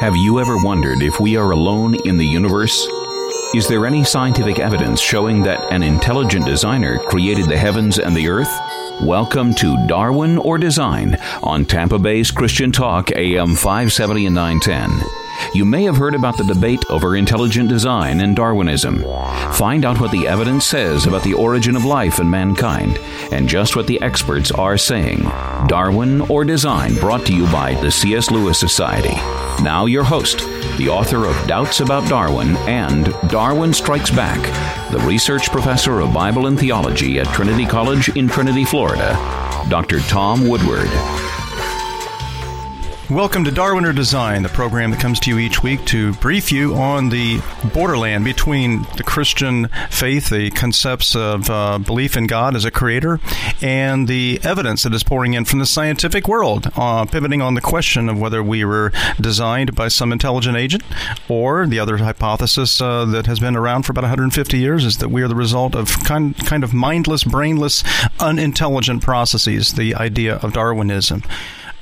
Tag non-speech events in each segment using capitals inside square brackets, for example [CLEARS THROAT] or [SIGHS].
Have you ever wondered if we are alone in the universe? Is there any scientific evidence showing that an intelligent designer created the heavens and the earth? Welcome to Darwin or Design on Tampa Bay's Christian Talk AM 570 and 910. You may have heard about the debate over intelligent design and Darwinism. Find out what the evidence says about the origin of life and mankind, and just what the experts are saying. Darwin or Design, brought to you by the C.S. Lewis Society. Now, your host, the author of Doubts About Darwin and Darwin Strikes Back, the research professor of Bible and theology at Trinity College in Trinity, Florida, Dr. Tom Woodward. Welcome to Darwin or Design, the program that comes to you each week to brief you on the borderland between the Christian faith, the concepts of uh, belief in God as a creator, and the evidence that is pouring in from the scientific world, uh, pivoting on the question of whether we were designed by some intelligent agent, or the other hypothesis uh, that has been around for about 150 years is that we are the result of kind, kind of mindless, brainless, unintelligent processes, the idea of Darwinism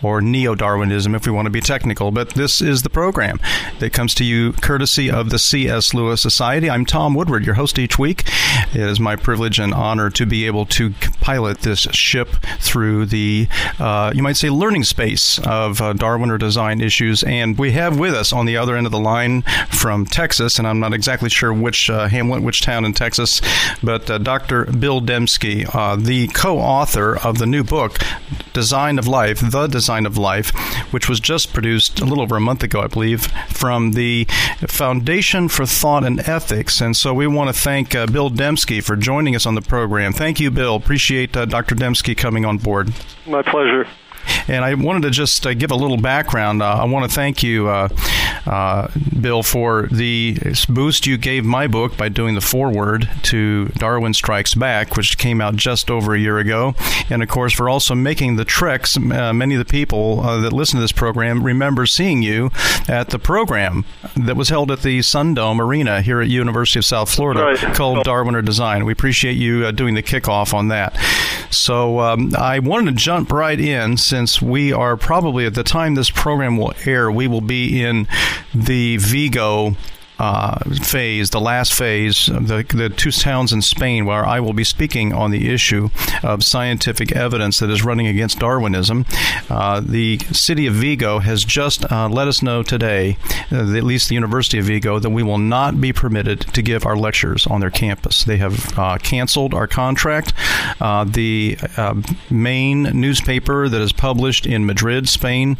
or neo Darwinism if we want to be technical. But this is the program that comes to you courtesy of the C.S. Lewis Society. I'm Tom Woodward, your host each week. It is my privilege and honor to be able to pilot this ship through the, uh, you might say, learning space of uh, Darwin or design issues. And we have with us on the other end of the line from Texas, and I'm not exactly sure which uh, hamlet, which town in Texas, but uh, Dr. Bill Dembski, uh, the co author of the new book, Design of Life, The Design Of Life, which was just produced a little over a month ago, I believe, from the Foundation for Thought and Ethics. And so we want to thank uh, Bill Dembski for joining us on the program. Thank you, Bill. Appreciate uh, Dr. Dembski coming on board. My pleasure. And I wanted to just uh, give a little background. Uh, I want to thank you, uh, uh, Bill, for the boost you gave my book by doing the foreword to Darwin Strikes Back, which came out just over a year ago. And of course, for also making the treks. Uh, many of the people uh, that listen to this program remember seeing you at the program that was held at the Sundome Arena here at University of South Florida right. called Darwin or Design. We appreciate you doing the kickoff on that. So um, I wanted to jump right in since we are probably at the time this program will air, we will be in the Vigo uh, phase, the last phase, the, the two towns in Spain, where I will be speaking on the issue of scientific evidence that is running against Darwinism. Uh, the city of Vigo has just uh, let us know today, uh, at least the University of Vigo, that we will not be permitted to give our lectures on their campus. They have uh, canceled our contract. Uh, the main newspaper that is published in Madrid, Spain,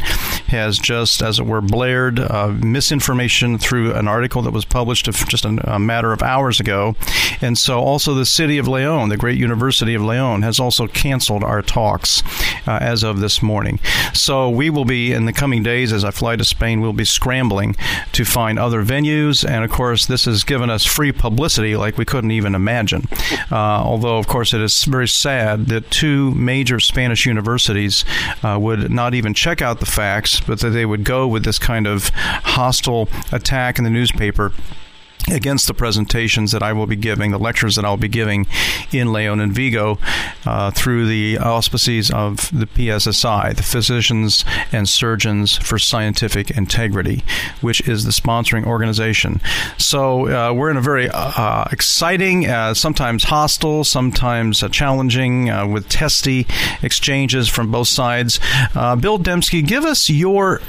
has just, as it were, blared misinformation through an article that was published just a, matter of hours ago. And so, also, the city of Leon, the great University of Leon, has also canceled our talks uh, as of this morning. So, we will be, in the coming days, as I fly to Spain, we'll be scrambling to find other venues. And of course, this has given us free publicity like we couldn't even imagine. Uh, although, of course, it is very sad that two major Spanish universities uh, would not even check out the facts, but that they would go with this kind of hostile attack in the newspaper paper against the presentations that I will be giving, the lectures that I'll be giving in Leon and Vigo uh, through the auspices of the PSSI, the Physicians and Surgeons for Scientific Integrity, which is the sponsoring organization. So uh, we're in a very uh, exciting, uh, sometimes hostile, sometimes uh, challenging, uh, with testy exchanges from both sides. Bill Dembski, give us your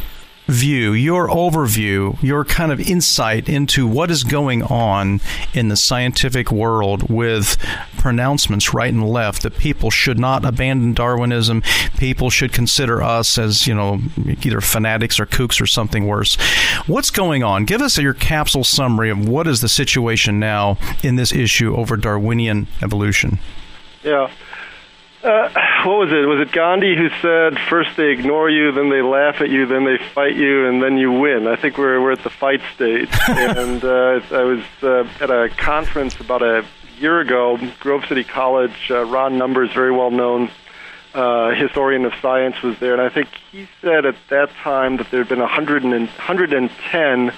view, your overview, your kind of insight into what is going on in the scientific world with pronouncements right and left that people should not abandon Darwinism. People should consider us as, you know, either fanatics or kooks or something worse. What's going on? Give us your capsule summary of what is the situation now in this issue over Darwinian evolution. Yeah. Uh, [SIGHS] what was it? Was it Gandhi who said first they ignore you, then they laugh at you, then they fight you, and then you win? I think we're we're at the fight stage. [LAUGHS] and uh, I was uh, at a conference about a year ago, Grove City College. Uh, Ron Numbers, very well known uh, historian of science, was there, and I think he said at that time that there had been 100 and, 110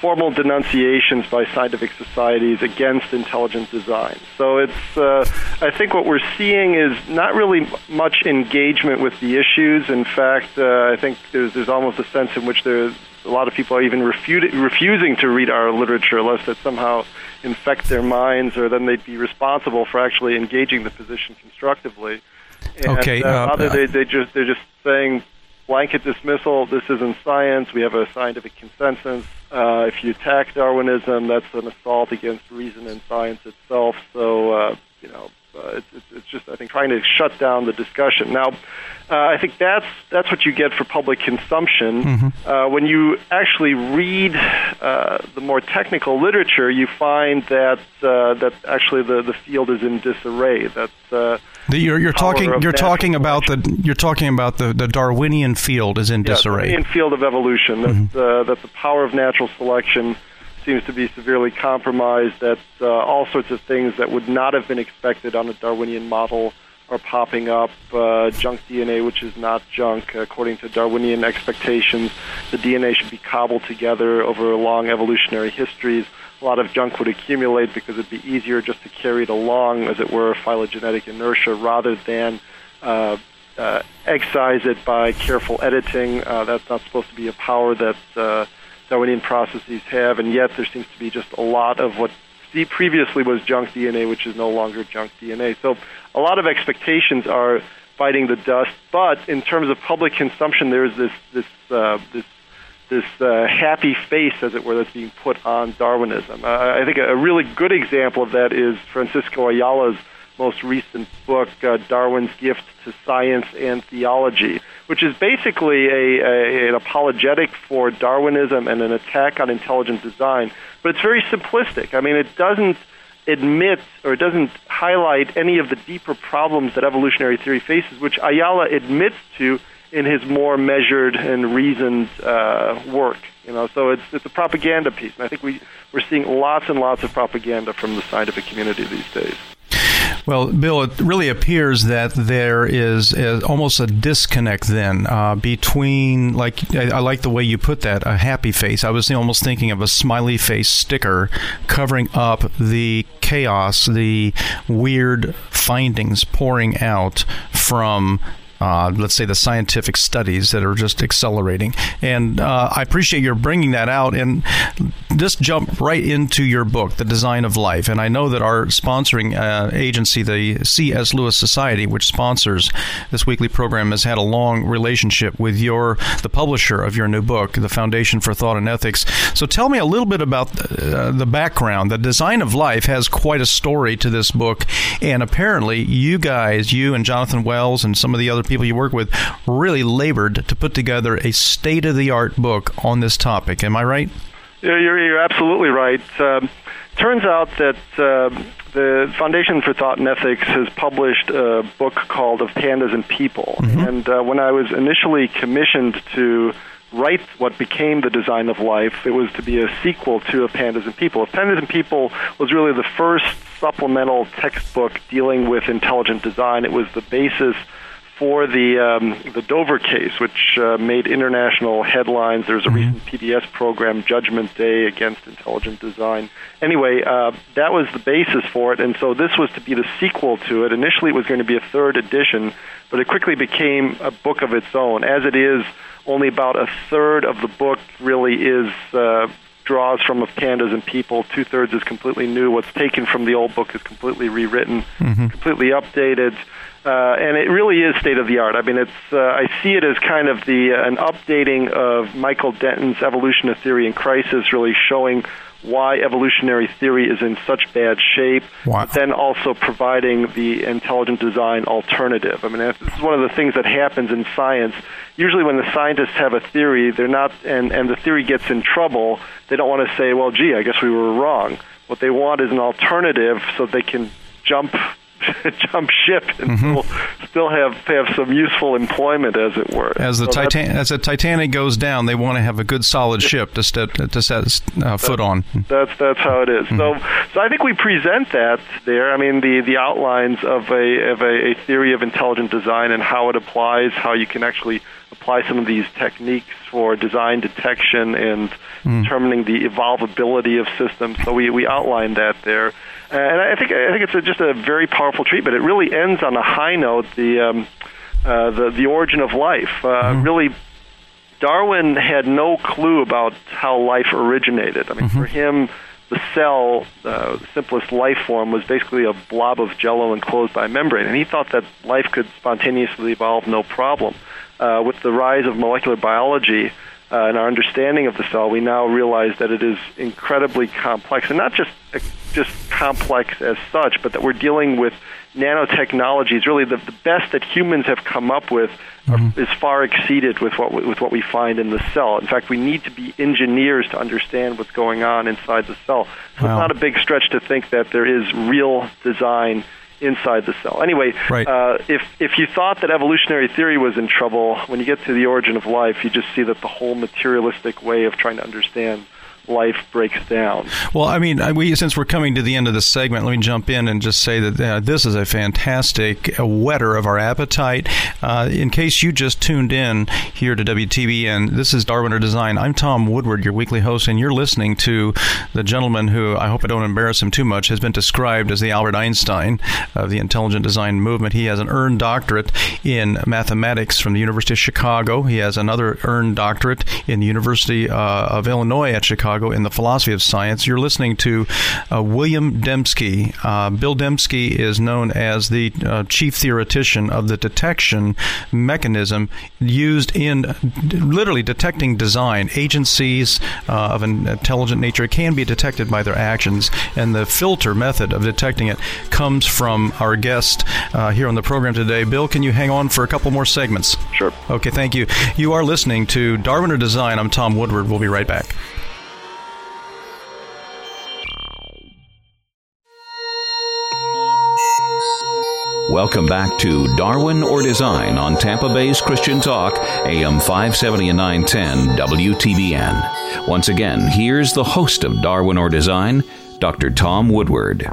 formal denunciations by scientific societies against intelligent design. So it's, uh, I think what we're seeing is not really much engagement with the issues. In fact, uh, I think there's, there's almost a sense in which there's a lot of people are even refuting, refusing to read our literature, lest it somehow infect their minds, or then they'd be responsible for actually engaging the position constructively. And, okay. Uh, uh, they, they just they're just saying blanket dismissal. This isn't science. We have a scientific consensus. Uh, if you attack Darwinism, that's an assault against reason and science itself. So, uh, you know, uh, it's, it's just I think trying to shut down the discussion. Now, uh, I think that's that's what you get for public consumption. Mm-hmm. Uh, when you actually read uh, the more technical literature, you find that uh, that actually the, the field is in disarray. That uh, the, you're, you're talking you're talking about the you're talking about the, the Darwinian field is in yeah, disarray. Darwinian field of evolution. Mm-hmm. That that the power of natural selection seems to be severely compromised. That uh, all sorts of things that would not have been expected on a Darwinian model are popping up. Uh, junk DNA, which is not junk, according to Darwinian expectations, the DNA should be cobbled together over long evolutionary histories. A lot of junk would accumulate because it'd be easier just to carry it along, as it were, phylogenetic inertia, rather than uh, uh, excise it by careful editing. Uh, that's not supposed to be a power that uh, Darwinian processes have, and yet there seems to be just a lot of what previously was junk DNA, which is no longer junk DNA. So a lot of expectations are biting the dust, but in terms of public consumption, there's this this uh, this this uh, happy face, as it were, that's being put on Darwinism. Uh, I think a really good example of that is Francisco Ayala's most recent book, uh, Darwin's Gift to Science and Theology, which is basically a, a, an apologetic for Darwinism and an attack on intelligent design. But it's very simplistic. I mean, it doesn't admit or it doesn't highlight any of the deeper problems that evolutionary theory faces, which Ayala admits to in his more measured and reasoned uh, work. You know, so it's it's a propaganda piece, and I think we we're seeing lots and lots of propaganda from the scientific community these days. Well, Bill, it really appears that there is a, almost a disconnect then uh, between, like, I, I, like the way you put that, a happy face. I was almost thinking of a smiley face sticker covering up the chaos, the weird findings pouring out from uh, let's say the scientific studies that are just accelerating. And uh, I appreciate your bringing that out and just jump right into your book, The Design of Life. And I know that our sponsoring uh, agency, the C.S. Lewis Society, which sponsors this weekly program, has had a long relationship with your the publisher of your new book, The Foundation for Thought and Ethics. So tell me a little bit about uh, the background. The Design of Life has quite a story to this book, and apparently you guys, you and Jonathan Wells and some of the other people you work with really labored to put together a state of the art book on this topic. Am I right? Yeah, you're, you're absolutely right. Um, turns out that uh, the Foundation for Thought and Ethics has published a book called Of Pandas and People. Mm-hmm. And uh, when I was initially commissioned to write what became the design of life, it was to be a sequel to Of Pandas and People. Of Pandas and People was really the first supplemental textbook dealing with intelligent design. It was the basis for the um, the Dover case, which uh, made international headlines. There's a mm-hmm. recent PBS program, Judgment Day Against Intelligent Design. Anyway, uh, that was the basis for it, and so this was to be the sequel to it. Initially, it was going to be a third edition, but it quickly became a book of its own. As it is, only about a third of the book really is. Uh, draws from of pandas and people. Two thirds is completely new. What's taken from the old book is completely rewritten, mm-hmm. completely updated. Uh, and it really is state of the art. I mean, it's uh, I see it as kind of the uh, an updating of Michael Denton's Evolution of Theory in Crisis, really showing why evolutionary theory is in such bad shape, wow. but then also providing the intelligent design alternative. I mean, this is one of the things that happens in science. Usually, when the scientists have a theory, they're not, and, and the theory gets in trouble, they don't want to say, well, gee, I guess we were wrong. What they want is an alternative so they can jump [LAUGHS] jump ship and mm-hmm. still, still have have some useful employment, as it were. As the so Titan- as the Titanic goes down, they want to have a good solid ship to step to set uh, foot on. That's that's how it is. Mm-hmm. So so I think we present that there. I mean the the outlines of a of a, a theory of intelligent design and how it applies, how you can actually apply some of these techniques for design detection and mm. determining the evolvability of systems. So we, we outlined that there. And I think I think it's a, just a very powerful treatment. It really ends on a high note. The um, uh, the the origin of life. Uh, mm. Really, Darwin had no clue about how life originated. I mean, mm-hmm. for him, the cell, uh, the simplest life form, was basically a blob of jello enclosed by a membrane, and he thought that life could spontaneously evolve no problem. Uh, with the rise of molecular biology, uh, and our understanding of the cell, we now realize that it is incredibly complex, and not just just complex as such, but that we're dealing with nanotechnologies. Really, the, the best that humans have come up with mm-hmm. is far exceeded with what with what we find in the cell. In fact, we need to be engineers to understand what's going on inside the cell. So wow. it's not a big stretch to think that there is real design inside the cell. Anyway, right. uh, if if you thought that evolutionary theory was in trouble, when you get to the origin of life, you just see that the whole materialistic way of trying to understand life breaks down. Well, I mean, we since we're coming to the end of this segment, let me jump in and just say that uh, this is a fantastic uh, whetter of our appetite. Uh, in case you just tuned in here to WTBN, this is Darwin or Design. I'm Tom Woodward, your weekly host, and you're listening to the gentleman who I hope I don't embarrass him too much has been described as the Albert Einstein of the intelligent design movement. He has an earned doctorate in mathematics from the University of Chicago. He has another earned doctorate in the University uh, of Illinois at Chicago Chicago in the philosophy of science. You're listening to uh, William Dembski. Uh, Bill Dembski is known as the uh, chief theoretician of the detection mechanism used in literally detecting design. Agencies uh, of an intelligent nature can be detected by their actions, and the filter method of detecting it comes from our guest uh, here on the program today. Bill, can you hang on for a couple more segments? Sure. Okay, thank you. You are listening to Darwin or Design. I'm Tom Woodward. We'll be right back. Welcome back to Darwin or Design on Tampa Bay's Christian Talk, AM 570 and 910 WTBN. Once again, here's the host of Darwin or Design, Dr. Tom Woodward.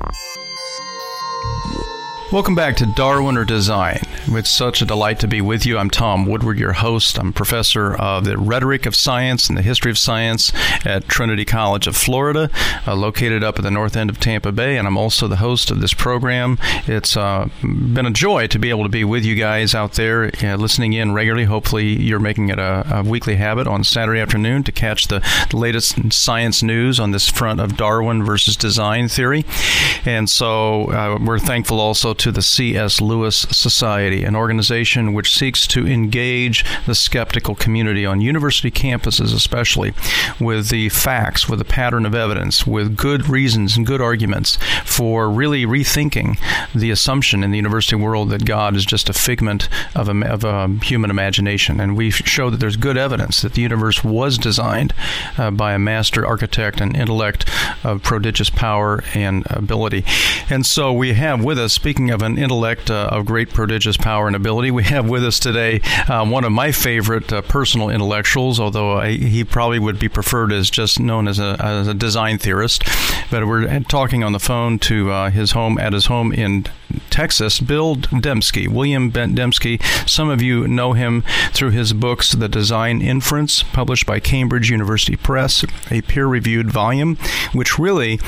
Welcome back to Darwin or Design. It's such a delight to be with you. I'm Tom Woodward, your host. I'm professor of the rhetoric of science and the history of science at Trinity College of Florida, uh, located up at the north end of Tampa Bay, and I'm also the host of this program. It's uh, been a joy to be able to be with you guys out there uh, listening in regularly. Hopefully, you're making it a, a weekly habit on Saturday afternoon to catch the, latest science news on this front of Darwin versus design theory. And so uh, we're thankful also to the C.S. Lewis Society, an organization which seeks to engage the skeptical community on university campuses, especially with the facts, with a pattern of evidence, with good reasons and good arguments for really rethinking the assumption in the university world that God is just a figment of a, of a human imagination. And we show that there's good evidence that the universe was designed uh, by a master architect and intellect of prodigious power and ability. And so we have with us, speaking of an intellect uh, of great prodigious power and ability, we have with us today um, one of my favorite uh, personal intellectuals, although I, he probably would be preferred as just known as a, as a design theorist. But we're talking on the phone to uh, his home at his home in Texas, Bill Dembski, William Ben Dembski. Some of you know him through his books, The Design Inference, published by Cambridge University Press, a peer reviewed volume, which really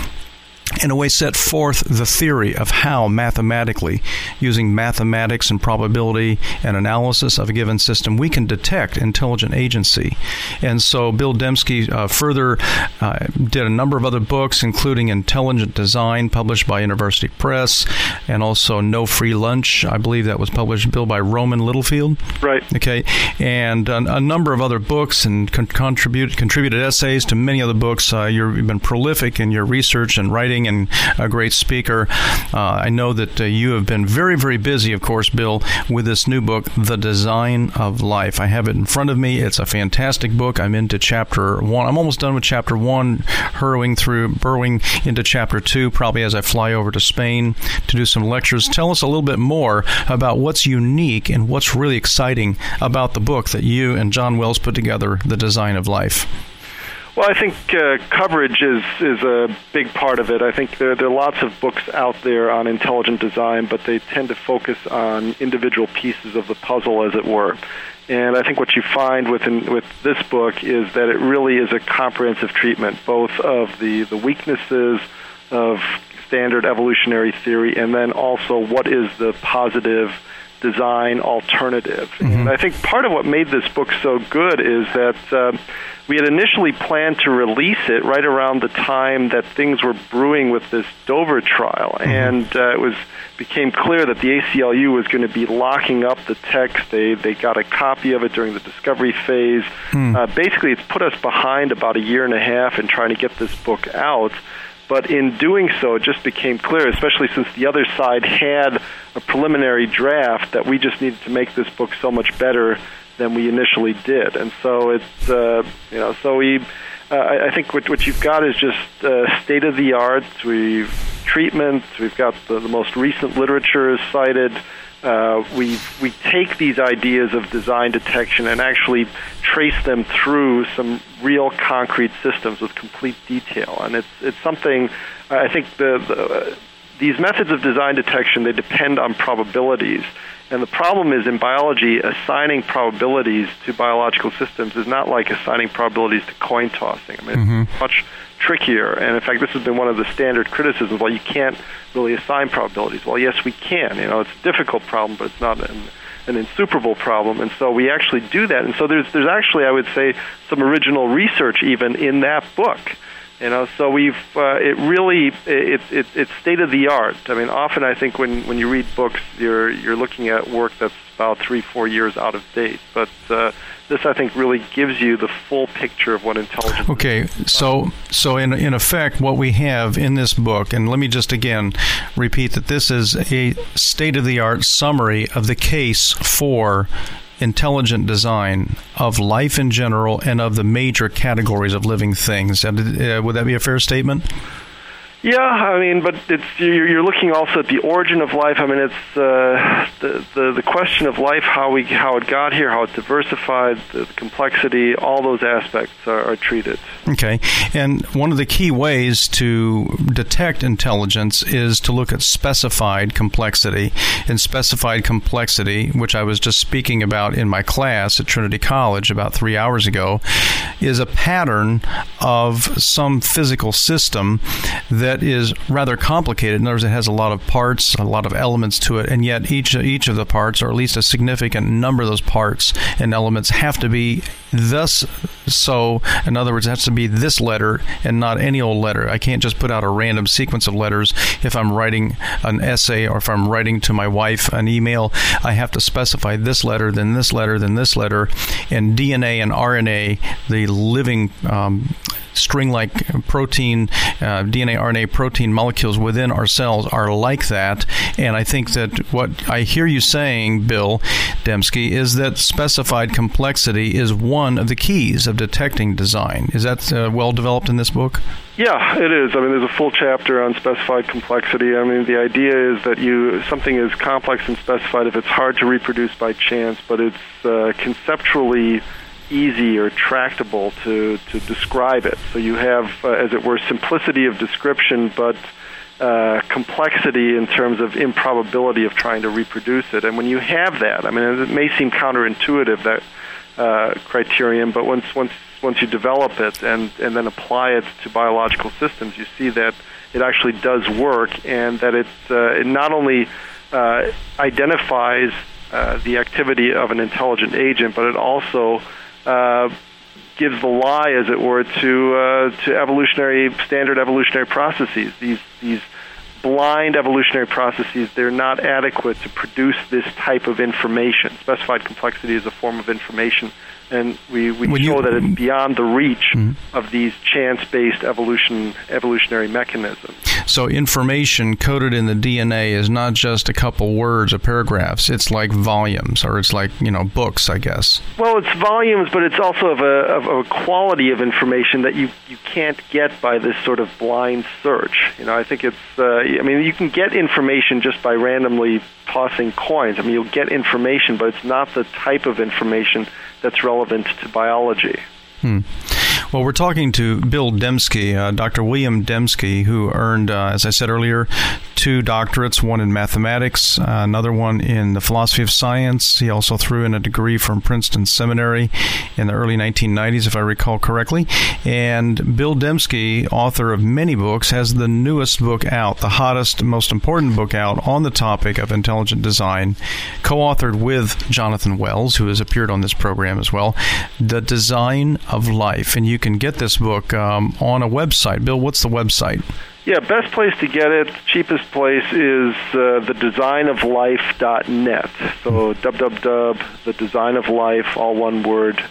in a way set forth the theory of how mathematically, using mathematics and probability and analysis of a given system, we can detect intelligent agency. And so Bill Dembski uh, further uh, did a number of other books, including Intelligent Design, published by InterVarsity Press, and also No Free Lunch. I believe that was published, Bill, by Rowman Littlefield. Right. Okay. And a, a number of other books and con- contribute, contributed essays to many other books. Uh, you've been prolific in your research and writing and a great speaker. Uh, I know that uh, you have been very, very busy, of course, Bill, with this new book, The Design of Life. I have it in front of me. It's a fantastic book. I'm into chapter one. I'm almost done with chapter one, hurrying through, burrowing into chapter two, probably as I fly over to Spain to do some lectures. Tell us a little bit more about what's unique and what's really exciting about the book that you and John Wells put together, The Design of Life. Well, I think uh, coverage is is a big part of it. I think there, there are lots of books out there on intelligent design, but they tend to focus on individual pieces of the puzzle, as it were. And I think what you find with with this book is that it really is a comprehensive treatment, both of the the weaknesses of standard evolutionary theory, and then also what is the positive design alternative. Mm-hmm. And I think part of what made this book so good is that uh, we had initially planned to release it right around the time that things were brewing with this Dover trial, mm-hmm. and uh, it was became clear that the ACLU was going to be locking up the text. They they got a copy of it during the discovery phase. Mm. Uh, basically, it's put us behind about a year and a half in trying to get this book out. But in doing so, it just became clear, especially since the other side had a preliminary draft, that we just needed to make this book so much better than we initially did. And so it's, uh, you know, so we, uh, I think what, what you've got is just uh, state of the art. We've treatment. We've got the, the most recent literature is cited uh, we we take these ideas of design detection and actually trace them through some real concrete systems with complete detail. And it's it's something I think the, the these methods of design detection they depend on probabilities. And the problem is in biology, assigning probabilities to biological systems is not like assigning probabilities to coin tossing. I mean, mm-hmm. it's much trickier. And in fact, this has been one of the standard criticisms. Well, you can't really assign probabilities. Well, yes, we can. You know, it's a difficult problem, but it's not an, an insuperable problem. And so we actually do that. And so there's there's actually, I would say, some original research even in that book. You know, so we've uh, it really it, it it's state of the art. I mean, often I think when when you read books, you're you're looking at work that's about three four years out of date. But uh, this I think really gives you the full picture of what intelligence. Okay, so so in in effect, what we have in this book, and let me just again repeat that this is a state of the art summary of the case for intelligent design of life in general and of the major categories of living things. Uh, would that be a fair statement? Yeah, I mean, but it's you're looking also at the origin of life. I mean, it's uh, the, the the question of life, how we how it got here, how it diversified, the complexity, all those aspects are, are treated. Okay, and one of the key ways to detect intelligence is to look at specified complexity. And specified complexity, which I was just speaking about in my class at Trinity College about three hours ago, is a pattern of some physical system that that is rather complicated. In other words, it has a lot of parts, a lot of elements to it, and yet each each of the parts, or at least a significant number of those parts and elements, have to be thus so. In other words, it has to be this letter and not any old letter. I can't just put out a random sequence of letters if I'm writing an essay or if I'm writing to my wife an email. I have to specify this letter, then this letter, then this letter, and DNA and RNA, the living um, string like protein, uh, DNA, RNA, protein molecules within our cells are like that. And I think that what I hear you saying, Bill Dembski, is that specified complexity is one of the keys of detecting design. Is that uh, well developed in this book? Yeah, it is. I mean, there's a full chapter on specified complexity. I mean, the idea is that you something is complex and specified if it's hard to reproduce by chance, but it's uh, conceptually easy or tractable to, to describe it. So you have, uh, as it were, simplicity of description, but uh, complexity in terms of improbability of trying to reproduce it. And when you have that, I mean, it may seem counterintuitive that uh, criterion, but once once once you develop it and and then apply it to biological systems, you see that it actually does work, and that it uh, it not only uh, identifies uh, the activity of an intelligent agent, but it also uh, gives the lie, as it were, to uh, to evolutionary standard evolutionary processes. These these blind evolutionary processes they're not adequate to produce this type of information. Specified complexity is a form of information and we, we show you, that it's beyond the reach mm-hmm. of these chance-based evolution evolutionary mechanisms. So information coded in the DNA is not just a couple words or paragraphs. It's like volumes, or it's like you know books, I guess. Well, it's volumes, but it's also of a, of a quality of information that you you can't get by this sort of blind search. You know, I think it's. Uh, I mean, you can get information just by randomly tossing coins. I mean, you'll get information, but it's not the type of information that's relevant to biology. Hmm. Well, we're talking to Bill Dembski, uh, Dr. William Dembski, who earned, uh, as I said earlier, two doctorates, one in mathematics, uh, another one in the philosophy of science. He also threw in a degree from Princeton Seminary in the early 1990s, if I recall correctly. And Bill Dembski, author of many books, has the newest book out, the hottest, most important book out on the topic of intelligent design, co authored with Jonathan Wells, who has appeared on this program as well, The Design of Life. And you can get this book um, on a website. Bill, what's the website? Yeah, best place to get it, cheapest place is uh, thedesignoflife.net. So www.thedesignoflife, all one word,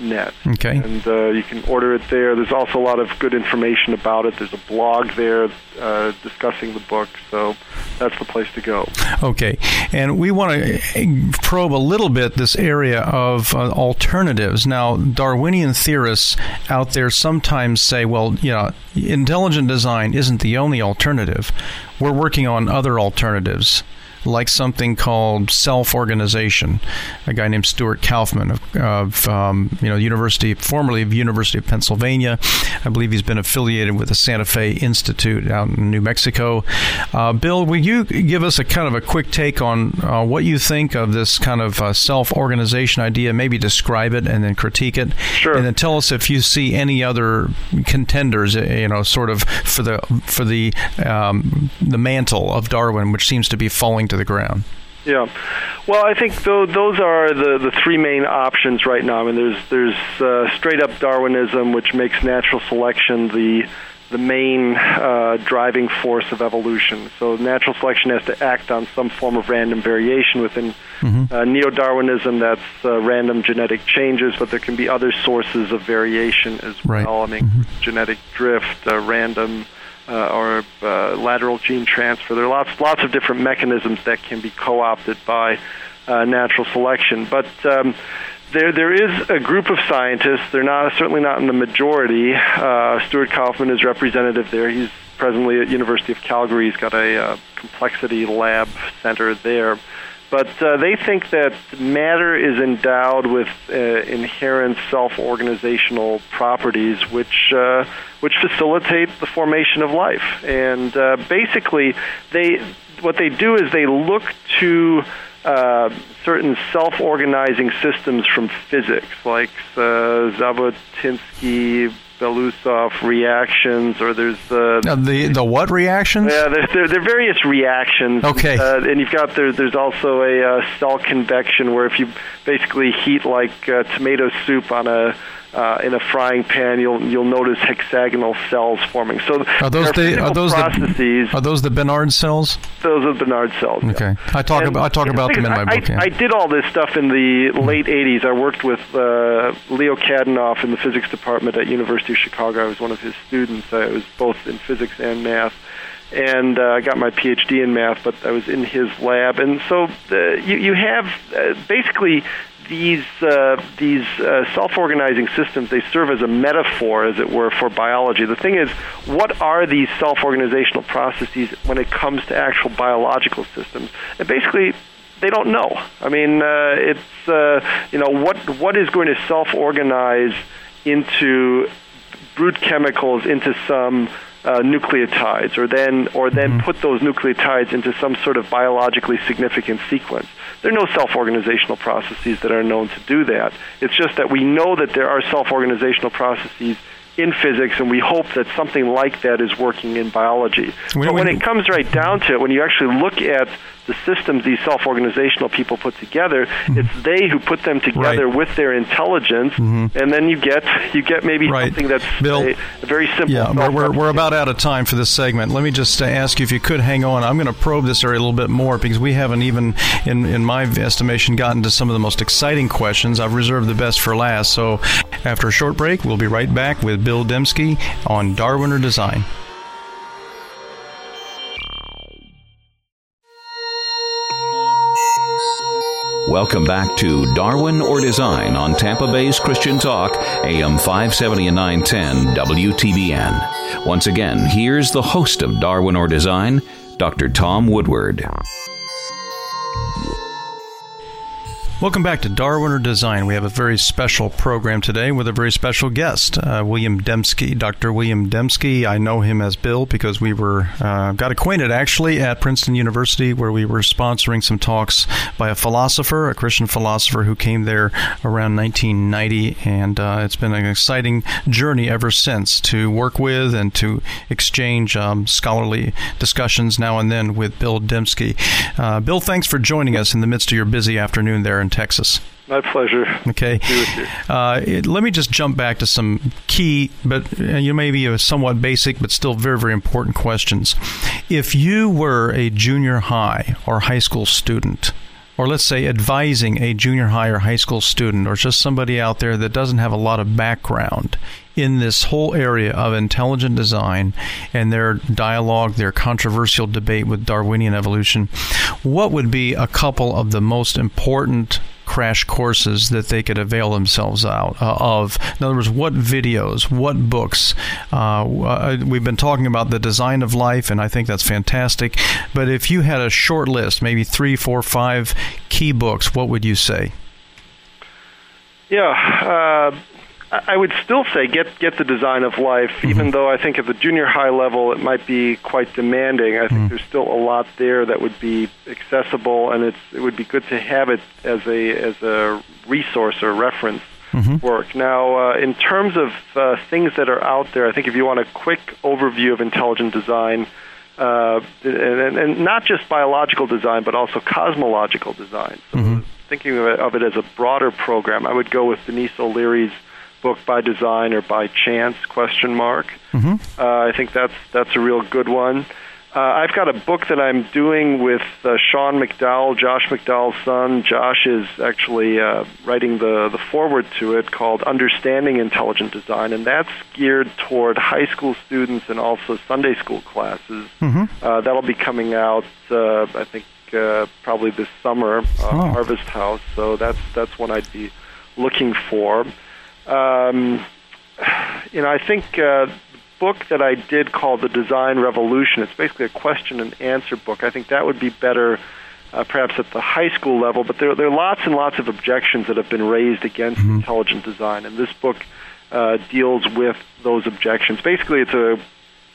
net. Okay. And uh, you can order it there. There's also a lot of good information about it. There's a blog there uh, discussing the book. So that's the place to go. Okay. And we want to probe a little bit this area of uh, alternatives. Now, Darwinian theorists out there sometimes say, well, you know, intelligent design isn't the only alternative. We're working on other alternatives like something called self-organization. A guy named Stuart Kauffman of, of um, you know University, formerly of University of Pennsylvania. I believe he's been affiliated with the Santa Fe Institute out in New Mexico. Uh, Bill, will you give us a kind of a quick take on uh, what you think of this kind of uh, self-organization idea? Maybe describe it and then critique it. Sure. And then tell us if you see any other contenders, uh, you know, sort of for the for the um, the mantle of Darwin, which seems to be falling to the ground. Yeah, well, I think th- those are the, the three main options right now. I mean, there's there's uh, straight up Darwinism, which makes natural selection the the main uh, driving force of evolution. So natural selection has to act on some form of random variation within mm-hmm. uh, neo-Darwinism. That's uh, random genetic changes, but there can be other sources of variation as right. well. I mean, mm-hmm. genetic drift, uh, random or uh, lateral gene transfer. There are lots lots of different mechanisms that can be co-opted by uh, natural selection, but um, there there is a group of scientists. They're not certainly not in the majority. Uh, Stuart Kauffman is representative there. He's presently at University of Calgary. He's got a uh, complexity lab center there. But uh, they think that matter is endowed with uh, inherent self-organizational properties, which uh, which facilitate the formation of life. And uh, basically, they what they do is they look to uh, certain self-organizing systems from physics, like uh, Zhabotinsky Belousov reactions, or there's the uh, the the what reactions? Yeah, there, there, there are various reactions. Okay, uh, and you've got there, there's also a uh, cell convection where if you basically heat like uh, tomato soup on a uh, in a frying pan, you'll you'll notice hexagonal cells forming. So are those the are those processes, the are those the Bénard cells? Those are Bernard cells. Okay, yeah. I talk and about I talk about them in my I, book. Yeah. I, did all this stuff in the mm. late '80s. I worked with uh, Leo Kadanoff in the physics department at University of Chicago. I was one of his students. I was both in physics and math and uh, I got my PhD in math, but I was in his lab. And so uh, you, you have uh, basically these uh, these uh, self-organizing systems they serve as a metaphor, as it were, for biology. The thing is, what are these self-organizational processes when it comes to actual biological systems? And basically, they don't know. I mean, uh, it's uh, you know what what is going to self-organize into brute chemicals into some uh, nucleotides, or then or then mm-hmm. put those nucleotides into some sort of biologically significant sequence. There are no self-organizational processes that are known to do that. It's just that we know that there are self-organizational processes in physics, and we hope that something like that is working in biology. We, but when we, it comes right down to it, when you actually look at the systems these self-organizational people put together, mm-hmm. it's they who put them together right. with their intelligence, mm-hmm. and then you get you get maybe right. something that's Bill, a, a very simple. Yeah, we're, we're, we're, about out of time for this segment. Let me just uh, ask you if you could hang on. I'm going to probe this area a little bit more because we haven't even, in in my estimation, gotten to some of the most exciting questions. I've reserved the best for last. So, after a short break, we'll be right back with Bill Dembski on Darwin or Design. Welcome back to Darwin or Design on Tampa Bay's Christian Talk, AM 570 and 910 WTBN. Once again, here's the host of Darwin or Design, Dr. Tom Woodward. Welcome back to Darwin or Design. We have a very special program today with a very special guest, uh, William Dembski. Dr. William Dembski. I know him as Bill because we were uh, got acquainted actually at Princeton University, where we were sponsoring some talks by a philosopher, a Christian philosopher who came there around 1990, and uh, it's been an exciting journey ever since to work with and to exchange um, scholarly discussions now and then with Bill Dembski. Uh, Bill, thanks for joining us in the midst of your busy afternoon there Texas. My pleasure. Okay. Uh, it, let me just jump back to some key, but uh, you may be somewhat basic, but still very, very important questions. If you were a junior high or high school student, or let's say advising a junior high or high school student, or just somebody out there that doesn't have a lot of background in this whole area of intelligent design and their dialogue, their controversial debate with Darwinian evolution, what would be a couple of the most important crash courses that they could avail themselves out uh, of. In other words, what videos, what books. Uh, uh, we've been talking about the design of life, and I think that's fantastic. But if you had a short list, maybe three, four, five key books, what would you say? Yeah, uh, I would still say get get the design of life, mm-hmm. even though I think at the junior high level it might be quite demanding. I think mm-hmm. there's still a lot there that would be accessible, and it's it would be good to have it as a as a resource or reference mm-hmm. work. Now, uh, in terms of uh, things that are out there, I think if you want a quick overview of intelligent design. Uh, and, and not just biological design, but also cosmological design. So mm-hmm. thinking of it, of it as a broader program, I would go with Denyse O'Leary's book by design or by chance question mark. Mm-hmm. Uh, I think that's that's a real good one. Uh, I've got a book that I'm doing with uh, Sean McDowell, Josh McDowell's son. Josh is actually uh, writing the, the foreword to it called Understanding Intelligent Design, and that's geared toward high school students and also Sunday school classes. Mm-hmm. Uh, that'll be coming out, uh, I think, uh, probably this summer, uh, oh. Harvest House. So that's that's one I'd be looking for. Um, you know, I think uh, the book that I did called The Design Revolution, it's basically a question and answer book. I think that would be better uh, perhaps at the high school level, but there, there are lots and lots of objections that have been raised against mm-hmm. intelligent design, and this book uh, deals with those objections. Basically, it's a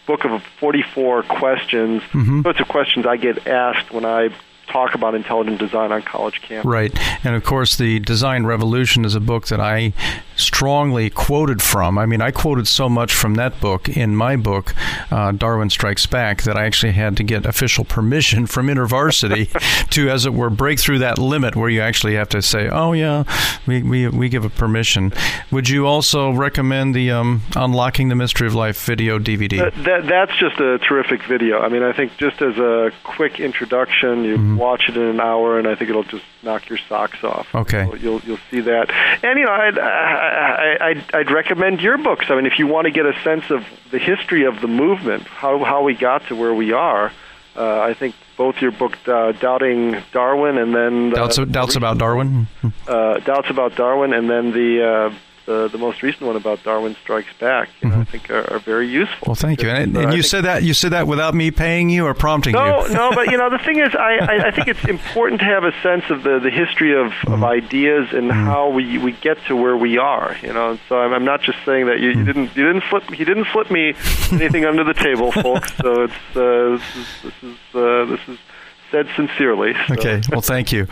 book of 44 questions. Mm-hmm. Sorts of questions I get asked when I talk about intelligent design on college campus. Right. And of course, The Design Revolution is a book that I strongly quoted from. I mean, I quoted so much from that book in my book, uh, Darwin Strikes Back, that I actually had to get official permission [LAUGHS] from InterVarsity [LAUGHS] to, as it were, break through that limit where you actually have to say, oh, yeah, we, we, we give a permission. Would you also recommend the um, Unlocking the Mystery of Life video DVD? That, that, that's just a terrific video. I mean, I think just as a quick introduction, you mm-hmm. watch it in an hour, and I think it'll just knock your socks off. Okay. So you'll, you'll see that. And, you know, I'd, I, I'd, I'd recommend your books. I mean, if you want to get a sense of the history of the movement, how, how we got to where we are, uh, I think both your book, uh, Doubting Darwin, and then uh, doubts, doubts about Darwin, uh, doubts about Darwin, and then the uh, the, the most recent one about Darwin Strikes Back, you know, mm-hmm. I think are, are, very useful. Well, thank you. And, and you said that you said that without me paying you or prompting no, you. No, no. But you know, the thing is, I, I, I, think it's [LAUGHS] important to have a sense of the, the history of, mm-hmm. of ideas and mm-hmm. how we, we get to where we are. You know, and so I'm, I'm not just saying that you, you mm-hmm. didn't you didn't flip he didn't flip me anything under the table, folks. [LAUGHS] So it's uh, this is this is uh, this is said sincerely. So. Okay, well, thank you.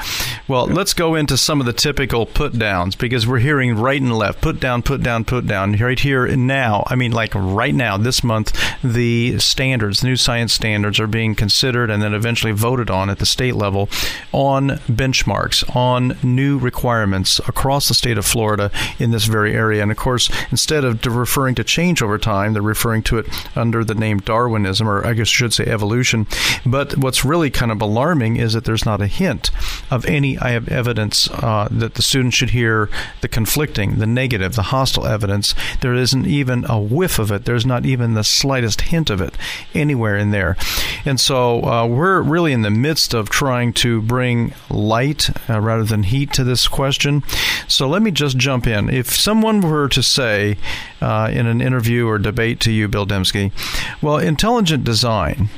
Well, let's go into some of the typical put downs because we're hearing right and left put down, put down, put down. Right here and now, I mean, like right now, this month, the standards, new science standards, are being considered and then eventually voted on at the state level on benchmarks, on new requirements across the state of Florida in this very area. And of course, instead of referring to change over time, they're referring to it under the name Darwinism, or I guess I should say evolution. But what's really kind of alarming is that there's not a hint of any I have evidence uh, that the students should hear the conflicting, the negative, the hostile evidence. There isn't even a whiff of it. There's not even the slightest hint of it anywhere in there. And so uh, we're really in the midst of trying to bring light uh, rather than heat to this question. So let me just jump in. If someone were to say uh, in an interview or debate to you, Bill Dembski, well, intelligent design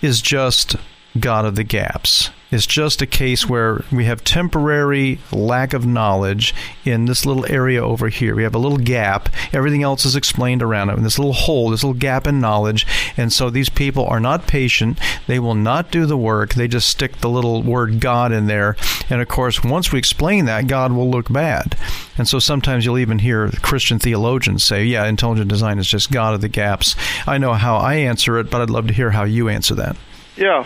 is just God of the gaps. is just a case where we have temporary lack of knowledge in this little area over here. We have a little gap. Everything else is explained around it. And this little hole, this little gap in knowledge. And so these people are not patient. They will not do the work. They just stick the little word God in there. And of course, once we explain that, God will look bad. And so sometimes you'll even hear Christian theologians say, yeah, intelligent design is just God of the gaps. I know how I answer it, but I'd love to hear how you answer that. Yeah.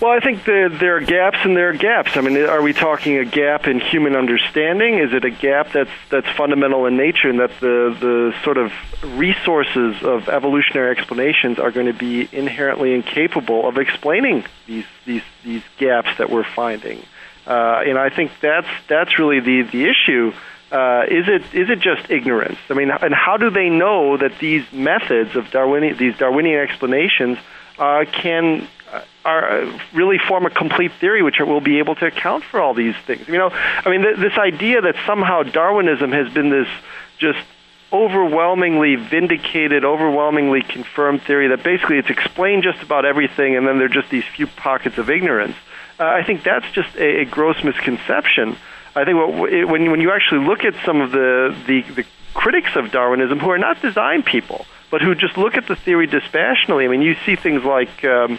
Well, I think the, there are gaps and there are gaps. I mean, are we talking a gap in human understanding? Is it a gap that's that's fundamental in nature, and that the the sort of resources of evolutionary explanations are going to be inherently incapable of explaining these these these gaps that we're finding? Uh, and I think that's that's really the the issue. Uh, is it is it just ignorance? I mean, and how do they know that these methods of Darwinian these Darwinian explanations uh, can are uh, really form a complete theory which will be able to account for all these things. You know, I mean, th- this idea that somehow Darwinism has been this just overwhelmingly vindicated, overwhelmingly confirmed theory that basically it's explained just about everything, and then there are just these few pockets of ignorance. Uh, I think that's just a, a gross misconception. I think what, it, when when you actually look at some of the, the the critics of Darwinism who are not design people, but who just look at the theory dispassionately. I mean, you see things like um,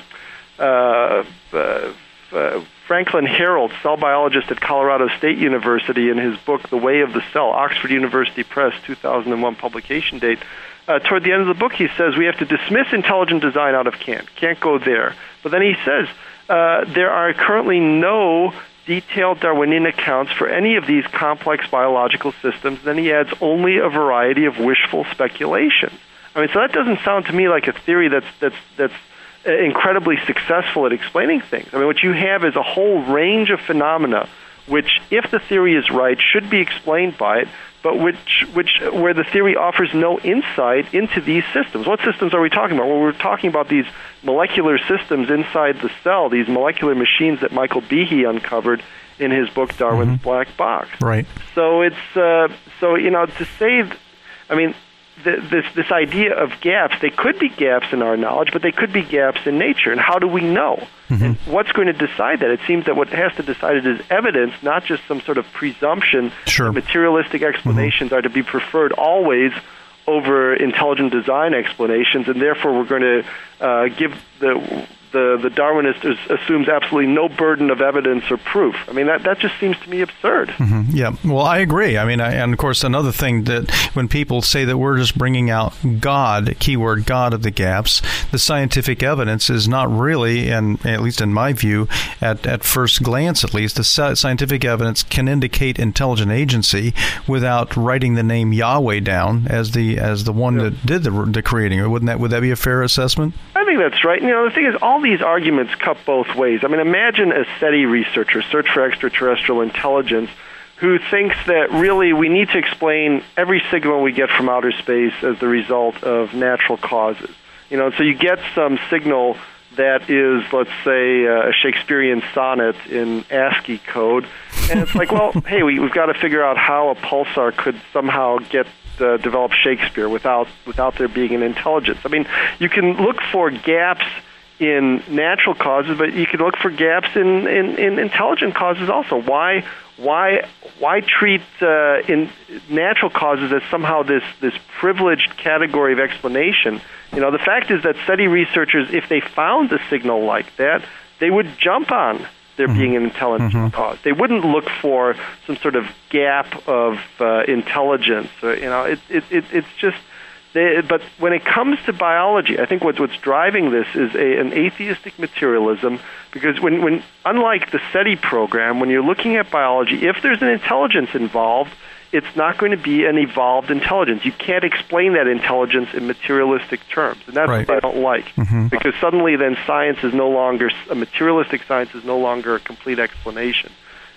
uh, uh, uh, Franklin Harold, cell biologist at Colorado State University, in his book *The Way of the Cell*, Oxford University Press, 2001 publication date. Uh, toward the end of the book, he says we have to dismiss intelligent design out of Kant. Can't go there. But then he says uh, there are currently no detailed Darwinian accounts for any of these complex biological systems. Then he adds only a variety of wishful speculation. I mean, so that doesn't sound to me like a theory that's that's that's incredibly successful at explaining things. I mean, what you have is a whole range of phenomena which, if the theory is right, should be explained by it, but which, which, where the theory offers no insight into these systems. What systems are we talking about? Well, we're talking about these molecular systems inside the cell, these molecular machines that Michael Behe uncovered in his book Darwin's mm-hmm. Black Box. Right. So it's uh, so you know to say, I mean, this this idea of gaps. They could be gaps in our knowledge, but they could be gaps in nature. And how do we know? Mm-hmm. And what's going to decide that? It seems that what has to decide it is evidence, not just some sort of presumption. Sure. materialistic explanations mm-hmm. are to be preferred always over intelligent design explanations, and therefore we're going to uh, give the the, the Darwinist is, assumes absolutely no burden of evidence or proof. I mean, that, that just seems to me absurd. Mm-hmm. Yeah, well, I agree. I mean, I, and of course, another thing that when people say that we're just bringing out God, keyword God of the gaps, the scientific evidence is not really, and at least in my view, at, at first glance at least, the scientific evidence can indicate intelligent agency without writing the name Yahweh down as the as the one yeah. that did the, the creating. Wouldn't that would that be a fair assessment? I think that's right. You know, the thing is, all these arguments cut both ways. I mean, imagine a SETI researcher, Search for Extraterrestrial Intelligence, who thinks that really we need to explain every signal we get from outer space as the result of natural causes. You know, so you get some signal that is, let's say, a Shakespearean sonnet in ASCII code, and it's like, well, [LAUGHS] hey, we, we've got to figure out how a pulsar could somehow get uh, develop Shakespeare without without there being an intelligence. I mean, you can look for gaps in natural causes, but you can look for gaps in, in, in intelligent causes also. Why why why treat uh, in natural causes as somehow this this privileged category of explanation? You know, the fact is that SETI researchers, if they found a signal like that, they would jump on there mm-hmm. being an intelligent mm-hmm. cause. They wouldn't look for some sort of gap of uh, intelligence. Or, you know, it, it, it, it's just they, but when it comes to biology, I think what's, what's driving this is a, an atheistic materialism because when, when, unlike the SETI program, when you're looking at biology, if there's an intelligence involved, it's not going to be an evolved intelligence. You can't explain that intelligence in materialistic terms, and that's right. what I don't like. Mm-hmm. Because suddenly, then science is no longer a materialistic science is no longer a complete explanation,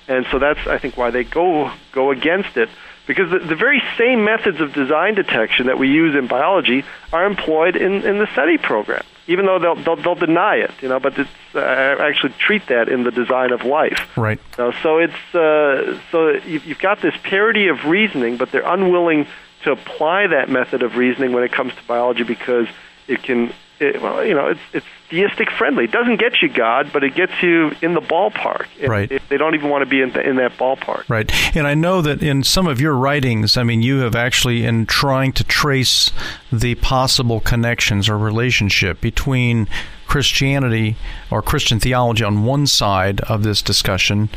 and so that's I think why they go go against it because the, the very same methods of design detection that we use in biology are employed in, in the SETI program, even though they'll, they'll, they'll deny it, you know, but it's, uh, actually treat that in the design of life. Right. Know, so it's, uh, so you've, you've got this parity of reasoning, but they're unwilling to apply that method of reasoning when it comes to biology because it can it, well, you know, it's it's theistic friendly. It doesn't get you God, but it gets you in the ballpark. right. They don't even want to be in, the, in that ballpark. Right. And I know that in some of your writings, I mean, you have actually, in trying to trace the possible connections or relationship between Christianity or Christian theology on one side of this discussion.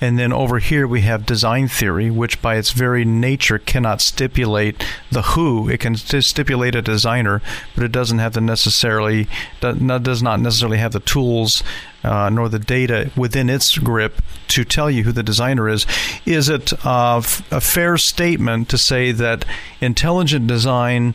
And then over here we have design theory, which by its very nature cannot stipulate the who. It can stipulate a designer, but it doesn't have the necessarily does not necessarily have the tools uh, nor the data within its grip to tell you who the designer is. Is it uh, a fair statement to say that intelligent design?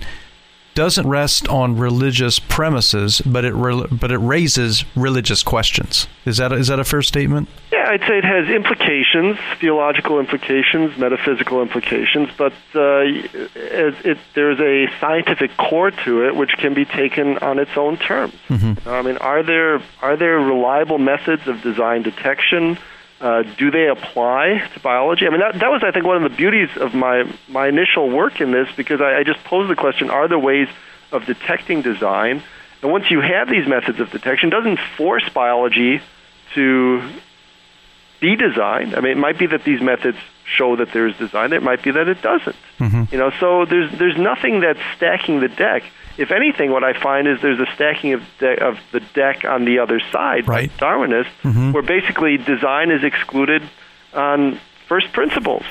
Doesn't rest on religious premises, but it re- but it raises religious questions. Is that a, is that a fair statement? Yeah, I'd say it has implications, theological implications, metaphysical implications, but uh, it, it, there's a scientific core to it which can be taken on its own terms. Mm-hmm. I mean, are there are there reliable methods of design detection? Uh, do they apply to biology? I mean, that, that was, I think, one of the beauties of my, my initial work in this because I, I just posed the question are there ways of detecting design? And once you have these methods of detection, doesn't force biology to be designed. I mean, it might be that these methods show that there's design. It might be that it doesn't. Mm-hmm. You know, so there's there's nothing that's stacking the deck if anything, what I find is there's a stacking of, de- of the deck on the other side, right. Darwinists, mm-hmm. where basically design is excluded on first principles.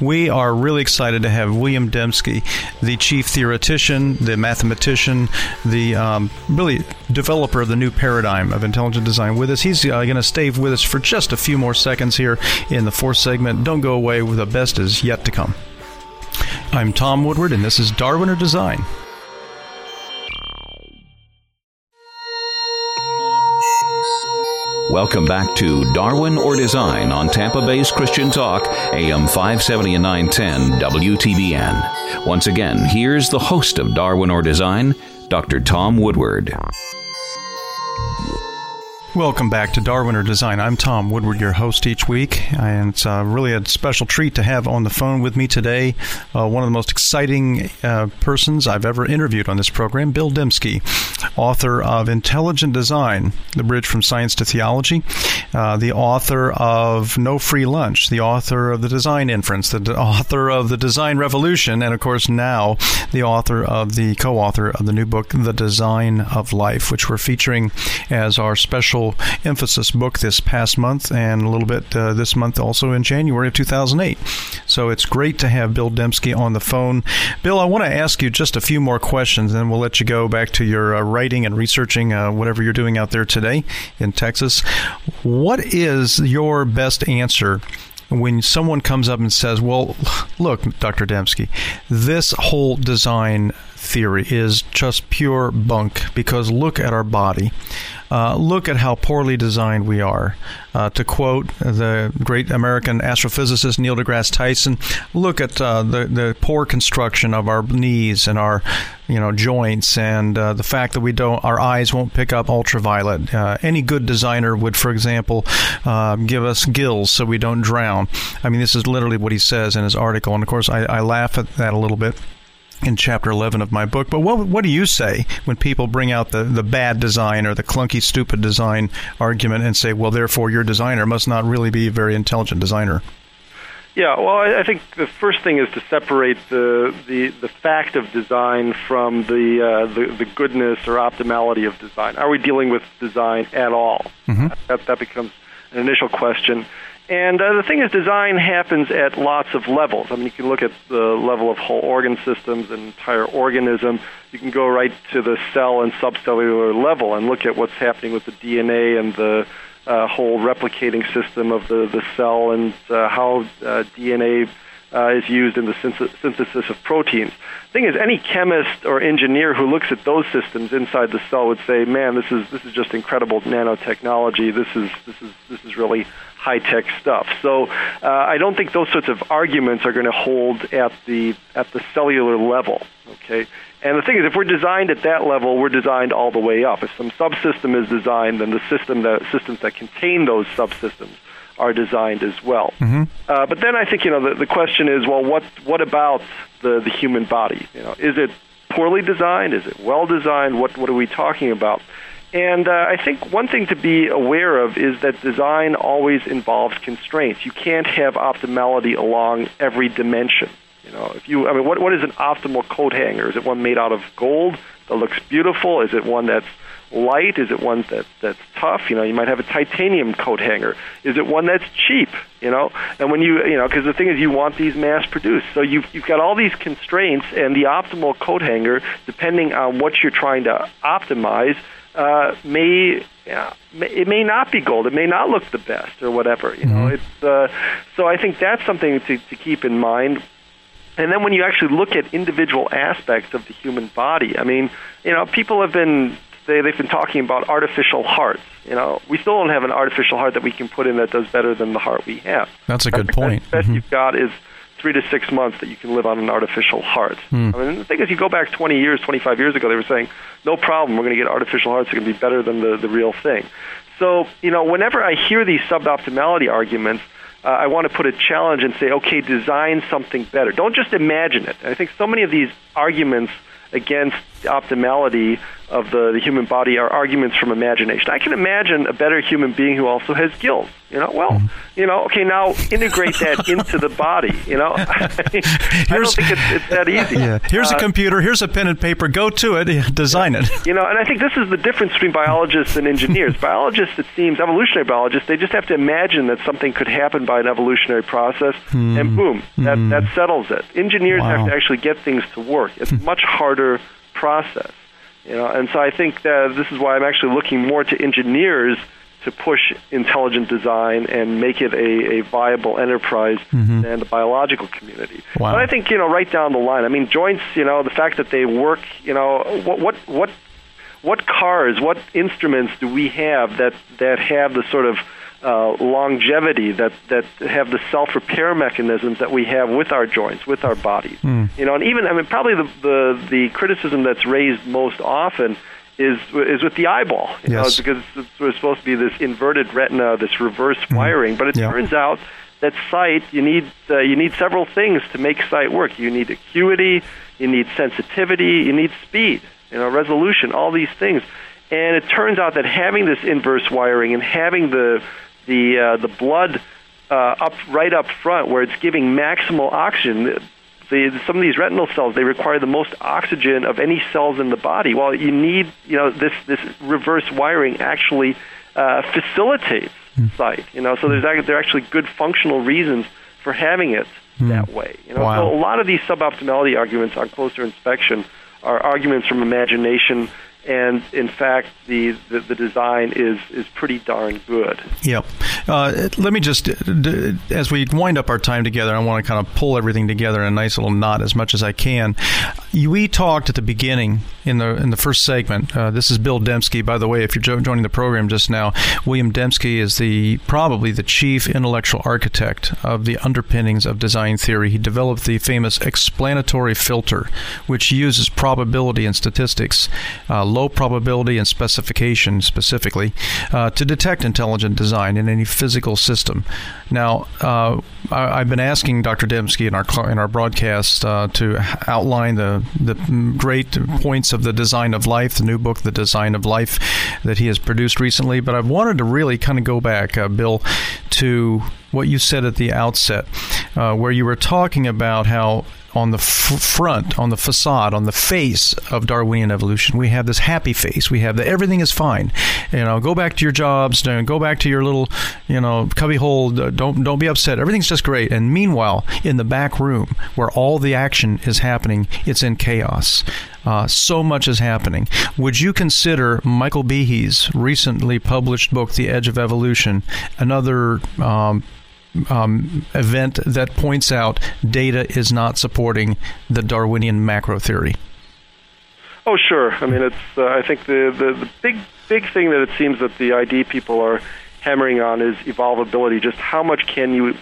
We are really excited to have William Dembski, the chief theoretician, the mathematician, the um, really developer of the new paradigm of intelligent design, with us. He's uh, going to stay with us for just a few more seconds here in the fourth segment. Don't go away, the best is yet to come. I'm Tom Woodward, and this is Darwin or Design. Welcome back to Darwin or Design on Tampa Bay's Christian Talk, AM 570 and 910 WTBN. Once again, here's the host of Darwin or Design, Dr. Tom Woodward. Welcome back to Darwin or Design. I'm Tom Woodward, your host each week, and it's uh, really a special treat to have on the phone with me today uh, one of the most exciting uh, persons I've ever interviewed on this program, Bill Dembski, author of Intelligent Design: The Bridge from Science to Theology, uh, the author of No Free Lunch, the author of The Design Inference, the author of The Design Revolution, and of course now the author of the co-author of the new book, The Design of Life, which we're featuring as our special emphasis book this past month and a little bit uh, this month also in January of 2008. So it's great to have Bill Dembski on the phone. Bill, I want to ask you just a few more questions, and we'll let you go back to your uh, writing and researching uh, whatever you're doing out there today in Texas. What is your best answer when someone comes up and says, "Well, look, Dr. Dembski, this whole design theory is just pure bunk because look at our body. Uh, look at how poorly designed we are. Uh, to quote the great American astrophysicist Neil deGrasse Tyson, look at uh, the the poor construction of our knees and our you know joints, and uh, the fact that we don't our eyes won't pick up ultraviolet. Uh, any good designer would, for example, uh, give us gills so we don't drown. I mean, this is literally what he says in his article, and of course, I, I laugh at that a little bit in chapter 11 of my book. But what, what do you say when people bring out the, the bad design or the clunky, stupid design argument and say, well, therefore your designer must not really be a very intelligent designer? Yeah, well, I, I think the first thing is to separate the the, the fact of design from the, uh, the the goodness or optimality of design. Are we dealing with design at all? Mm-hmm. That that becomes an initial question. And uh, the thing is, design happens at lots of levels. I mean, you can look at the level of whole organ systems, and entire organism. You can go right to the cell and subcellular level and look at what's happening with the DNA and the uh, whole replicating system of the, the cell and uh, how uh, DNA uh, is used in the synthesis of proteins. The thing is, any chemist or engineer who looks at those systems inside the cell would say, "Man, this is this is just incredible nanotechnology. This is this is this is really high tech stuff. So uh, I don't think those sorts of arguments are going to hold at the at the cellular level. Okay. And the thing is, if we're designed at that level, we're designed all the way up. If some subsystem is designed, then the system that systems that contain those subsystems are designed as well. Mm-hmm. Uh, but then I think you know the, the question is, well, what what about the the human body? You know, is it poorly designed? Is it well designed? What what are we talking about? And uh, I think one thing to be aware of is that design always involves constraints. You can't have optimality along every dimension. You know, if you, I mean, what what is an optimal coat hanger? Is it one made out of gold that looks beautiful? Is it one that's light? Is it one that that's tough? You know, you might have a titanium coat hanger. Is it one that's cheap? You know, and when you you know, because the thing is, you want these mass produced, so you've you've got all these constraints, and the optimal coat hanger, depending on what you're trying to optimize, uh, may yeah, it may not be gold. It may not look the best or whatever. You know, mm-hmm. it's uh, so I think that's something to, to keep in mind. And then when you actually look at individual aspects of the human body, I mean, you know, people have been they, they've been talking about artificial hearts. You know, we still don't have an artificial heart that we can put in that does better than the heart we have. That's a good point. The best mm-hmm. you've got is three to six months that you can live on an artificial heart. Mm. I mean, the thing is, you go back 20 years, 25 years ago, they were saying, no problem, we're going to get artificial hearts that can be better than the, the real thing. So, you know, whenever I hear these suboptimality arguments, uh, I want to put a challenge and say, okay, design something better. Don't just imagine it. I think so many of these arguments against optimality of the, the human body are arguments from imagination. I can imagine a better human being who also has gills. You know, well, mm-hmm. you know, okay, now integrate that [LAUGHS] into the body. You know, [LAUGHS] I, don't think it's, it's that [LAUGHS] easy. Yeah. Here's uh, a computer. Here's a pen and paper. Go to it. Design it. You know, and I think this is the difference between biologists and engineers. biologists, it seems, evolutionary biologists, they just have to imagine that something could happen by an evolutionary process, mm. and boom, that mm. that settles it. Engineers wow. have to actually get things to work. It's hmm. much harder process. You know, and so I think that this is why I'm actually looking more to engineers to push intelligent design and make it a, a viable enterprise mm-hmm. than the biological community. Wow. But I think you know right down the line. I mean, joints. You know, the fact that they work. You know, what what what what cars, what instruments do we have that that have the sort of uh, longevity that that have the self repair mechanisms that we have with our joints, with our bodies. Mm. You know, and even I mean, probably the, the the criticism that's raised most often is is with the eyeball. You yes. know, because it's, it's supposed to be this inverted retina, this reverse mm. wiring, but it yeah. turns out that sight you need uh, you need several things to make sight work. You need acuity, you need sensitivity, you need speed, you know, resolution, all these things. And it turns out that having this inverse wiring and having the the uh, the blood uh, up right up front where it's giving maximal oxygen. The, some of these retinal cells they require the most oxygen of any cells in the body. Well, you need you know this this reverse wiring actually uh, facilitates mm. sight. You know, so there's there are actually good functional reasons for having it mm. that way. You know, wow. so a lot of these suboptimality arguments on closer inspection are arguments from imagination and in fact, the, the, the, design is, is pretty darn good. Yep. Uh, let me just, as we wind up our time together, I want to kind of pull everything together in a nice little knot as much as I can. We talked at the beginning in the in the first segment. Uh, this is Bill Dembski, by the way. If you're joining the program just now, William Dembski is the probably the chief intellectual architect of the underpinnings of design theory. He developed the famous explanatory filter, which uses probability and statistics. Uh, low probability and specification specifically uh, to detect intelligent design in any physical system. Now, uh, I, have been asking Dr. Dembski in our in our broadcast uh, to outline the the great points of the design of life, the new book, The Design of Life, that he has produced recently. But I've wanted to really kind of go back, uh, Bill, to what you said at the outset, uh, where you were talking about how on the f- front, on the facade, on the face of Darwinian evolution. We have this happy face. We have that everything is fine. You know, go back to your jobs. Go back to your little, you know, cubby hole. Don't don't be upset. Everything's just great. And meanwhile, in the back room where all the action is happening, it's in chaos. Uh, so much is happening. Would you consider Michael Behe's recently published book, The Edge of Evolution, another um, um, event that points out data is not supporting the Darwinian macro theory? Oh, sure. I mean, it's. Uh, I think the, the the big big thing that it seems that the ID people are hammering on is evolvability. Just how much can you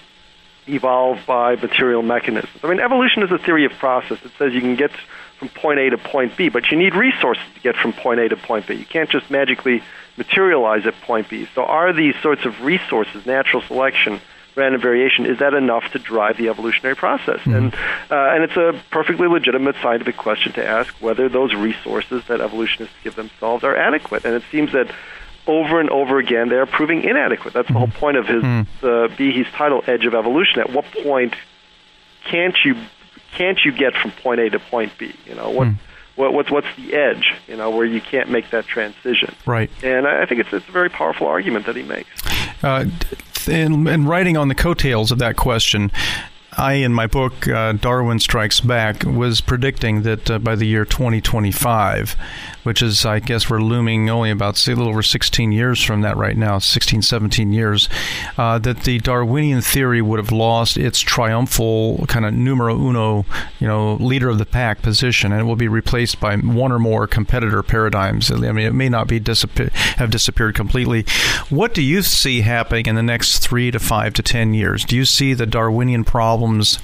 evolve by material mechanisms? I mean, evolution is a theory of process. It says you can get from point A to point B, but you need resources to get from point A to point B. You can't just magically materialize at point B. So, are these sorts of resources, natural selection, random variation, is that enough to drive the evolutionary process? Mm-hmm. And uh, and it's a perfectly legitimate scientific question to ask whether those resources that evolutionists give themselves are adequate. And it seems that over and over again they are proving inadequate. That's the whole mm-hmm. point of his mm-hmm. uh, Behe's title, Edge of Evolution. At what point can't you can't you get from point A to point B? You know what. Mm what, what's what's the edge, you know, where you can't make that transition. Right. And I think it's it's a very powerful argument that he makes. Uh, in, in writing on the coattails of that question, I, in my book, uh, Darwin Strikes Back, was predicting that uh, by the year 2025, which is, I guess, we're looming only about a little over 16 years from that right now, 16, 17 years, uh, that the Darwinian theory would have lost its triumphal kind of numero uno, you know, leader of the pack position, and it will be replaced by one or more competitor paradigms. I mean, it may not be have disappeared completely. What do you see happening in the next three to five to ten years? Do you see the Darwinian problems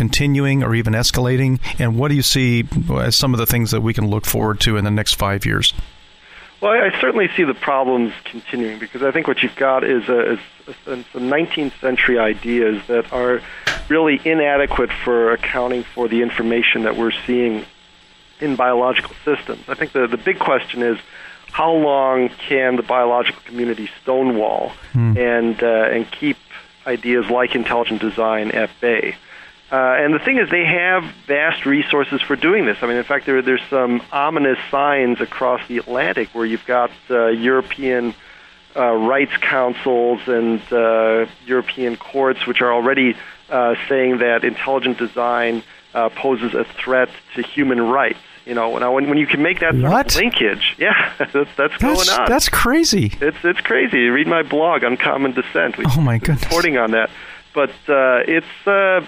continuing or even escalating? And what do you see as some of the things that we can look forward to in the next five years? Well, I certainly see the problems continuing because I think what you've got is, a, is some 19th century ideas that are really inadequate for accounting for the information that we're seeing in biological systems. I think the, the big question is how long can the biological community stonewall mm. and, uh, and keep ideas like intelligent design at bay. Uh, and the thing is, they have vast resources for doing this. I mean, in fact, there, there's some ominous signs across the Atlantic where you've got uh, European uh, rights councils and uh, European courts which are already uh, saying that intelligent design uh, poses a threat to human rights. You know, now when, when you can make that sort of linkage, [LAUGHS] yeah, that's, that's, that's going on. That's crazy. It's it's crazy. Read my blog, Uncommon Descent. We oh my goodness, reporting on that. But uh, it's uh,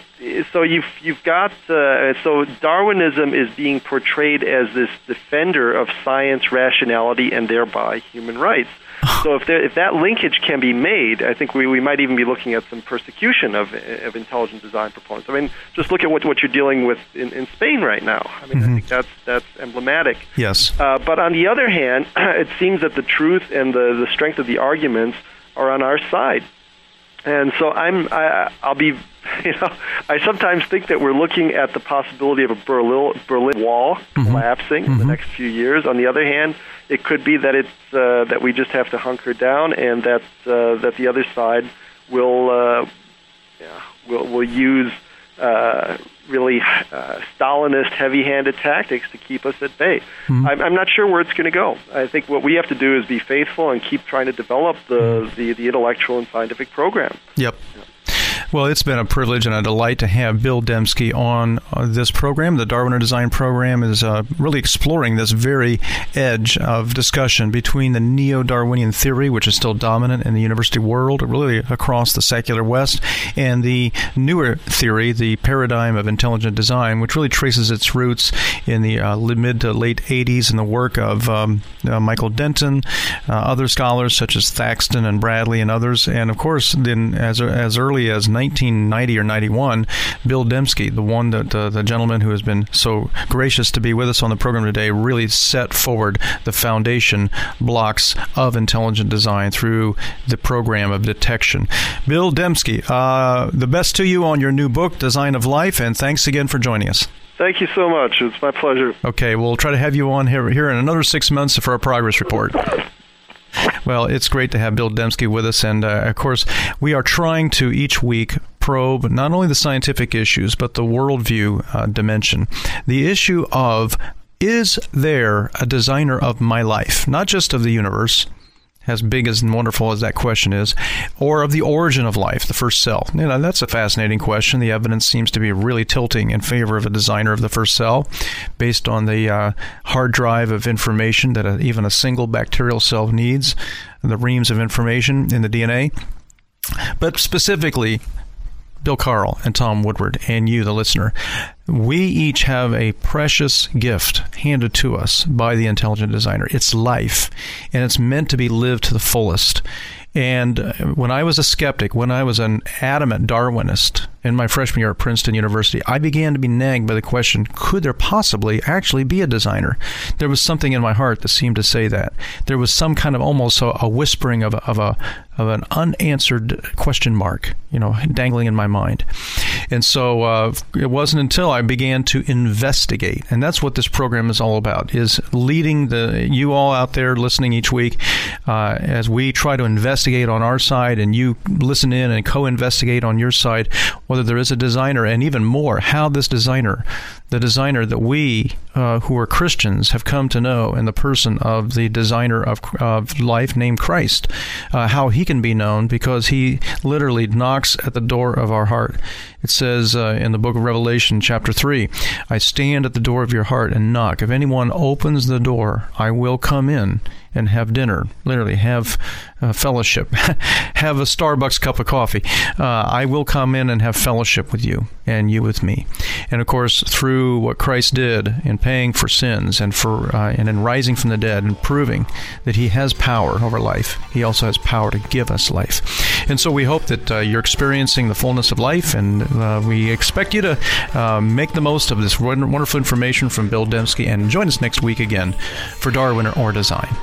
so you've you've got uh, so Darwinism is being portrayed as this defender of science, rationality, and thereby human rights. So if, there, if that linkage can be made, I think we, we might even be looking at some persecution of, of intelligent design proponents. I mean, just look at what, what you're dealing with in, in Spain right now. I mean, mm-hmm. I think that's, that's emblematic. Yes. Uh, but on the other hand, [CLEARS THROAT] it seems that the truth and the, the strength of the arguments are on our side. And so I'm, I, I'll be, [LAUGHS] you know, I sometimes think that we're looking at the possibility of a Berlin, Berlin Wall mm-hmm. collapsing mm-hmm. in the mm-hmm. next few years. On the other hand, it could be that it's uh, that we just have to hunker down, and that uh, that the other side will, uh, yeah, will will use uh, really uh, Stalinist, heavy-handed tactics to keep us at bay. Mm-hmm. I'm, I'm not sure where it's going to go. I think what we have to do is be faithful and keep trying to develop the mm-hmm. the, the intellectual and scientific program. Yep. Yeah. Well, it's been a privilege and a delight to have Bill Dembski on uh, this program. The Darwin Design program is uh, really exploring this very edge of discussion between the neo Darwinian theory, which is still dominant in the university world, really across the secular West, and the newer theory, the paradigm of intelligent design, which really traces its roots in the uh, mid to late 80s in the work of um, uh, Michael Denton, uh, other scholars such as Thaxton and Bradley, and others. And of course, then as, as early as 1990 or 91, Bill Dembski, the one that uh, the gentleman who has been so gracious to be with us on the program today, really set forward the foundation blocks of intelligent design through the program of detection. Bill Dembski, uh, the best to you on your new book, Design of Life, and thanks again for joining us. Thank you so much. It's my pleasure. Okay, we'll try to have you on here, here in another six months for a progress report. Well, it's great to have Bill Dembski with us. And uh, of course, we are trying to each week probe not only the scientific issues, but the worldview uh, dimension. The issue of is there a designer of my life, not just of the universe? As big as and wonderful as that question is, or of the origin of life, the first cell? You know, that's a fascinating question. The evidence seems to be really tilting in favor of a designer of the first cell, based on the uh, hard drive of information that a, even a single bacterial cell needs, the reams of information in the DNA. But specifically, Bill Carl and Tom Woodward, and you, the listener, we each have a precious gift handed to us by the intelligent designer. It's life, and it's meant to be lived to the fullest. And uh, when I was a skeptic, when I was an adamant Darwinist in my freshman year at Princeton University, I began to be nagged by the question could there possibly actually be a designer? There was something in my heart that seemed to say that. There was some kind of almost a, a whispering of, of a of an unanswered question mark, you know, dangling in my mind. And so uh, it wasn't until I began to investigate, and that's what this program is all about: is leading the you all out there listening each week uh, as we try to investigate on our side, and you listen in and co-investigate on your side whether there is a designer, and even more, how this designer the designer that we, uh, who are Christians, have come to know in the person of the designer of, of life named Christ. Uh, how he can be known because he literally knocks at the door of our heart. It says uh, in the book of Revelation, chapter 3, I stand at the door of your heart and knock. If anyone opens the door, I will come in and have dinner. Literally, have uh, fellowship, [LAUGHS] have a Starbucks cup of coffee. Uh, I will come in and have fellowship with you, and you with me. And of course, through what Christ did in paying for sins and for uh, and in rising from the dead and proving that He has power over life, He also has power to give us life. And so we hope that uh, you're experiencing the fullness of life, and uh, we expect you to make the most of this wonderful information from Bill Dembski. And join us next week again for Darwin or Design.